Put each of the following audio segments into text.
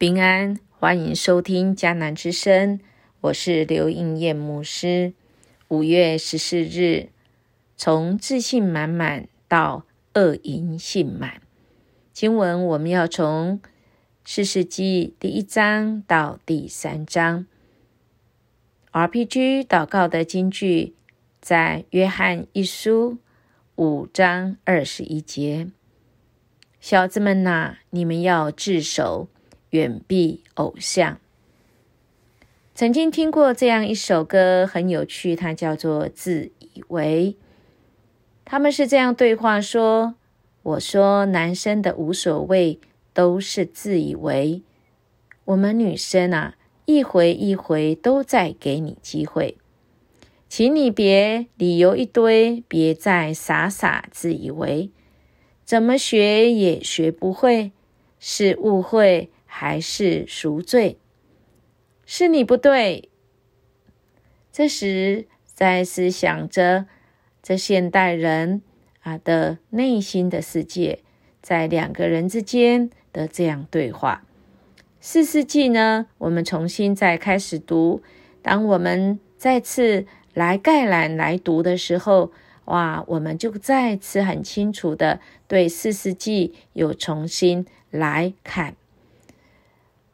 平安，欢迎收听迦南之声，我是刘应艳牧师。五月十四日，从自信满满到恶淫性满，经文我们要从四世纪第一章到第三章。RPG 祷告的金句在约翰一书五章二十一节：小子们呐，你们要自守。远避偶像。曾经听过这样一首歌，很有趣，它叫做《自以为》。他们是这样对话说：“我说男生的无所谓，都是自以为。我们女生啊，一回一回都在给你机会，请你别理由一堆，别再傻傻自以为，怎么学也学不会，是误会。”还是赎罪，是你不对。这时在思想着这现代人啊的内心的世界，在两个人之间的这样对话。四世纪呢，我们重新再开始读。当我们再次来概览来读的时候，哇，我们就再次很清楚的对四世纪有重新来看。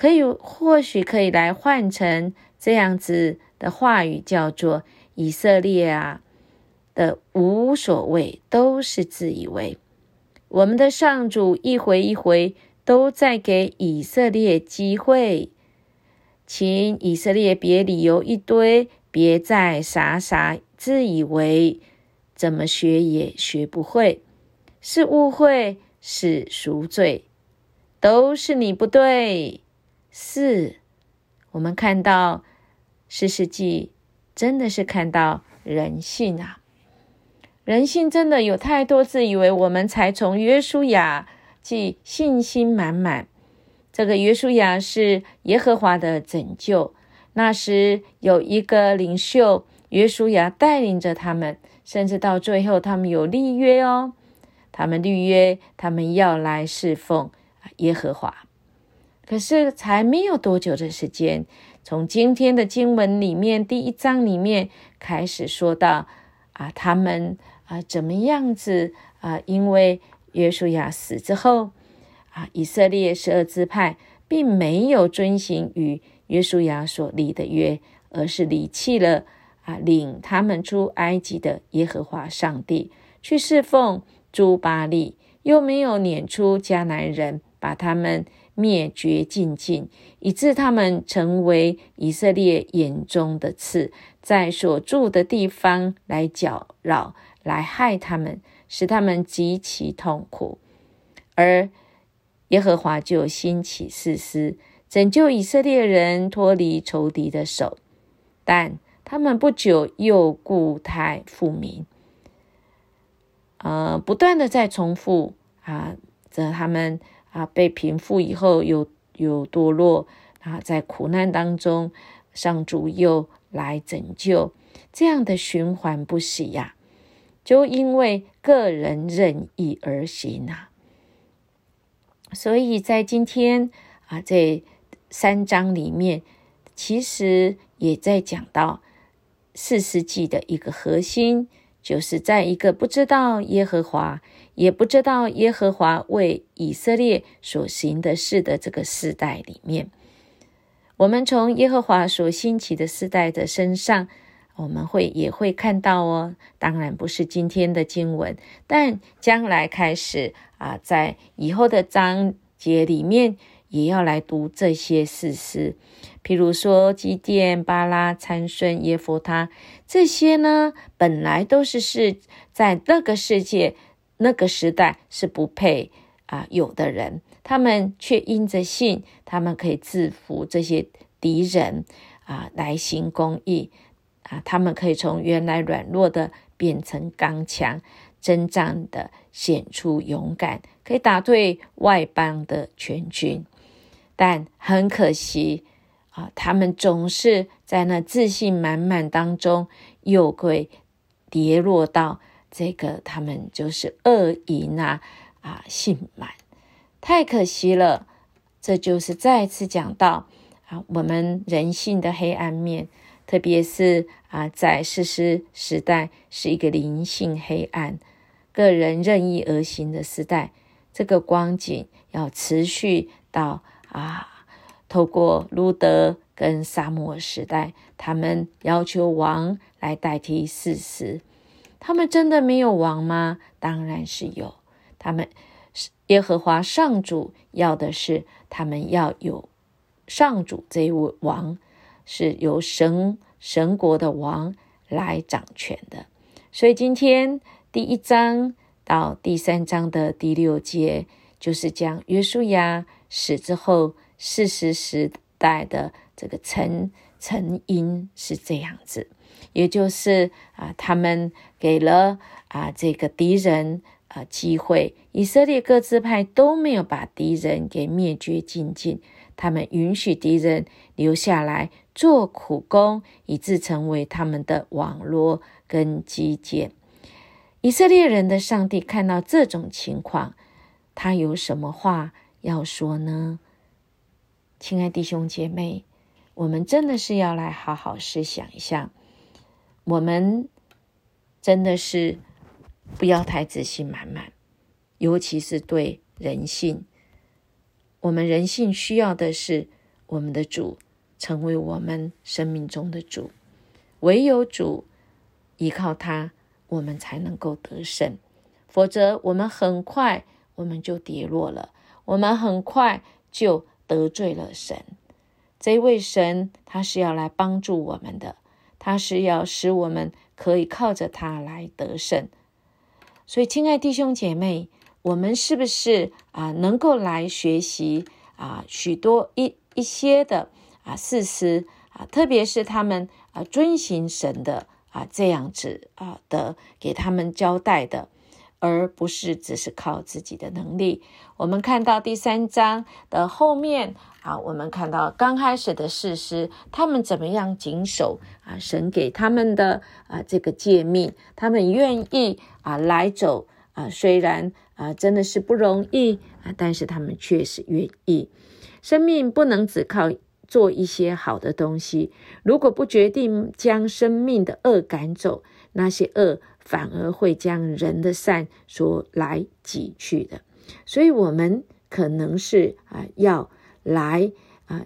可以，或许可以来换成这样子的话语，叫做以色列啊的无所谓，都是自以为。我们的上主一回一回都在给以色列机会，请以色列别理由一堆，别再傻傻自以为，怎么学也学不会，是误会，是赎罪，都是你不对。四，我们看到四世纪真的是看到人性啊，人性真的有太多自以为，我们才从约书亚即信心满满。这个约书亚是耶和华的拯救，那时有一个领袖约书亚带领着他们，甚至到最后他们有立约哦，他们立约，他们要来侍奉耶和华。可是才没有多久的时间，从今天的经文里面第一章里面开始说到啊，他们啊怎么样子啊？因为约书亚死之后啊，以色列十二支派并没有遵行与约书亚所立的约，而是离弃了啊领他们出埃及的耶和华上帝，去侍奉朱巴利，又没有撵出迦南人，把他们。灭绝尽尽，以致他们成为以色列眼中的刺，在所住的地方来搅扰、来害他们，使他们极其痛苦。而耶和华就兴起誓师，拯救以色列人脱离仇敌的手，但他们不久又故态复明，呃，不断的在重复啊，这他们。啊，被贫富以后有有堕落啊，在苦难当中，上主又来拯救，这样的循环不息呀，就因为个人任意而行啊，所以在今天啊，这三章里面，其实也在讲到四世纪的一个核心。就是在一个不知道耶和华，也不知道耶和华为以色列所行的事的这个世代里面，我们从耶和华所兴起的世代的身上，我们会也会看到哦。当然不是今天的经文，但将来开始啊，在以后的章节里面，也要来读这些事实。譬如说，基甸、巴拉、参孙、耶弗他这些呢，本来都是是在那个世界、那个时代是不配啊有的人，他们却因着信，他们可以制服这些敌人啊，来行公义啊，他们可以从原来软弱的变成刚强，征战的显出勇敢，可以打退外邦的全军。但很可惜。啊，他们总是在那自信满满当中，又会跌落到这个他们就是恶淫啊啊性满，太可惜了这就是再次讲到啊，我们人性的黑暗面，特别是啊，在事实时代是一个灵性黑暗、个人任意而行的时代。这个光景要持续到啊，透过路德跟沙漠时代，他们要求王来代替事实。他们真的没有王吗？当然是有。他们耶和华上主要的是，他们要有上主这一位王，是由神神国的王来掌权的。所以今天第一章到第三章的第六节，就是讲约书亚死之后，四十时代的这个成成因是这样子。也就是啊，他们给了啊这个敌人啊机会，以色列各支派都没有把敌人给灭绝尽尽，他们允许敌人留下来做苦工，以致成为他们的网络跟基建。以色列人的上帝看到这种情况，他有什么话要说呢？亲爱弟兄姐妹，我们真的是要来好好思想一下。我们真的是不要太自信满满，尤其是对人性。我们人性需要的是我们的主成为我们生命中的主，唯有主依靠他，我们才能够得胜。否则，我们很快我们就跌落了，我们很快就得罪了神。这位神他是要来帮助我们的。他是要使我们可以靠着他来得胜，所以，亲爱弟兄姐妹，我们是不是啊能够来学习啊许多一一些的啊事实啊，特别是他们啊遵行神的啊这样子啊的给他们交代的。而不是只是靠自己的能力。我们看到第三章的后面啊，我们看到刚开始的事实，他们怎么样谨守啊神给他们的啊这个诫命，他们愿意啊来走啊，虽然啊真的是不容易啊，但是他们确实愿意。生命不能只靠做一些好的东西，如果不决定将生命的恶赶走，那些恶。反而会将人的善所来挤去的，所以，我们可能是啊，要来啊，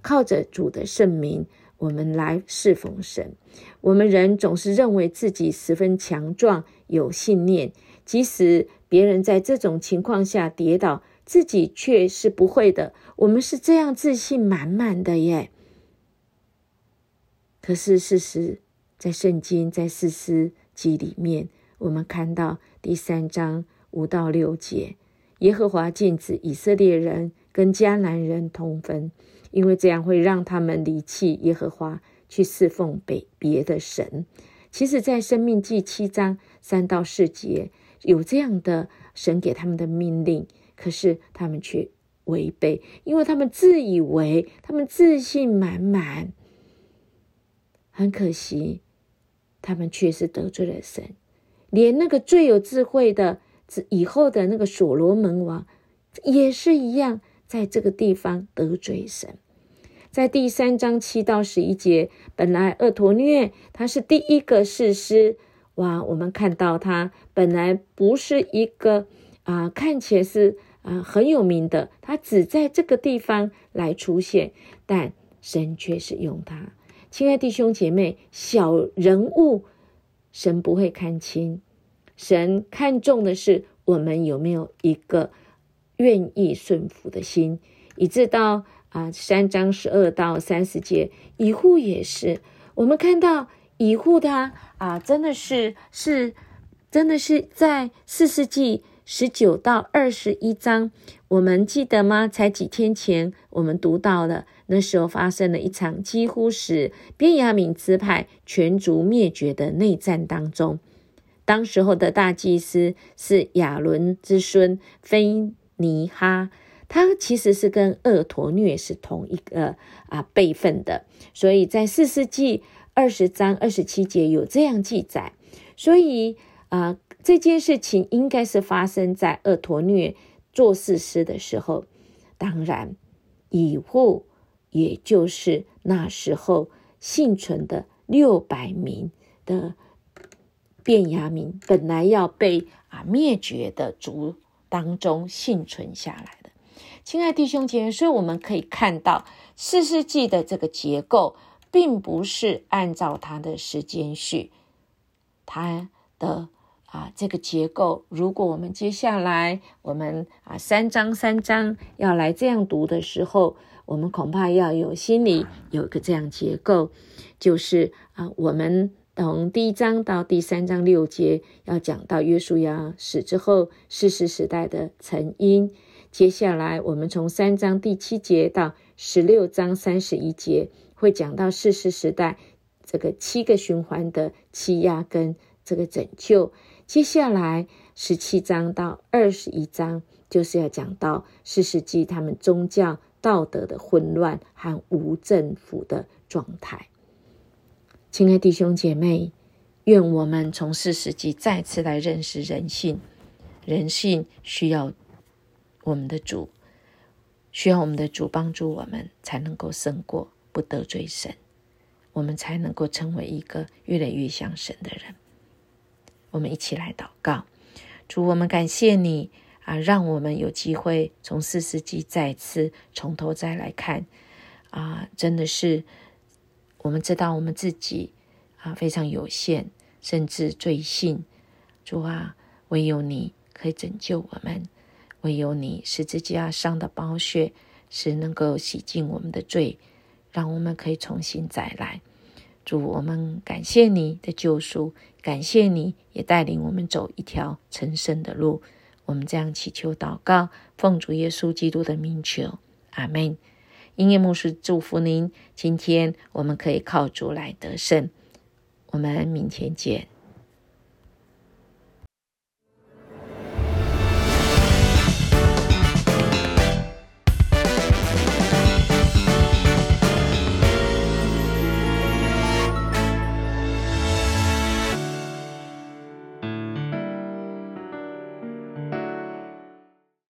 靠着主的圣名，我们来侍奉神。我们人总是认为自己十分强壮，有信念，即使别人在这种情况下跌倒，自己却是不会的。我们是这样自信满满的耶。可是事实，在圣经，在事实。记里面，我们看到第三章五到六节，耶和华禁止以色列人跟迦南人通婚，因为这样会让他们离弃耶和华，去侍奉北别的神。其实，在生命记七章三到四节有这样的神给他们的命令，可是他们却违背，因为他们自以为他们自信满满，很可惜。他们确实得罪了神，连那个最有智慧的以后的那个所罗门王也是一样，在这个地方得罪神。在第三章七到十一节，本来厄陀虐他是第一个士师，哇，我们看到他本来不是一个啊，看起来是啊很有名的，他只在这个地方来出现，但神却是用他。亲爱弟兄姐妹，小人物神不会看清，神看重的是我们有没有一个愿意顺服的心。以致到啊三章十二到三十节，以户也是，我们看到以户他啊，真的是是真的是在四世纪。十九到二十一章，我们记得吗？才几天前，我们读到了那时候发生了一场几乎使边雅敏支派全族灭绝的内战当中。当时候的大祭司是亚伦之孙菲尼哈，他其实是跟厄陀虐是同一个啊辈分的，所以在四世纪二十章二十七节有这样记载。所以啊。这件事情应该是发生在厄陀虐做事师的时候，当然以后，也就是那时候幸存的六百名的便雅民，本来要被啊灭绝的族当中幸存下来的。亲爱弟兄姐妹，所以我们可以看到四世纪的这个结构，并不是按照它的时间序，它的。啊，这个结构，如果我们接下来我们啊三章三章要来这样读的时候，我们恐怕要有心里有一个这样结构，就是啊，我们从第一章到第三章六节要讲到约书亚死之后世世时代的成因，接下来我们从三章第七节到十六章三十一节会讲到世世时代这个七个循环的欺压跟这个拯救。接下来十七章到二十一章，就是要讲到四世纪他们宗教道德的混乱和无政府的状态。亲爱弟兄姐妹，愿我们从四世纪再次来认识人性。人性需要我们的主，需要我们的主帮助我们，才能够胜过不得罪神，我们才能够成为一个越来越像神的人。我们一起来祷告，主，我们感谢你啊，让我们有机会从四世纪再次从头再来看啊，真的是我们知道我们自己啊非常有限，甚至罪性。主啊，唯有你可以拯救我们，唯有你十字架上的宝血是能够洗净我们的罪，让我们可以重新再来。主，我们感谢你的救赎，感谢你也带领我们走一条成圣的路。我们这样祈求祷告，奉主耶稣基督的名求，阿门。音乐牧师祝福您，今天我们可以靠主来得胜。我们明天见。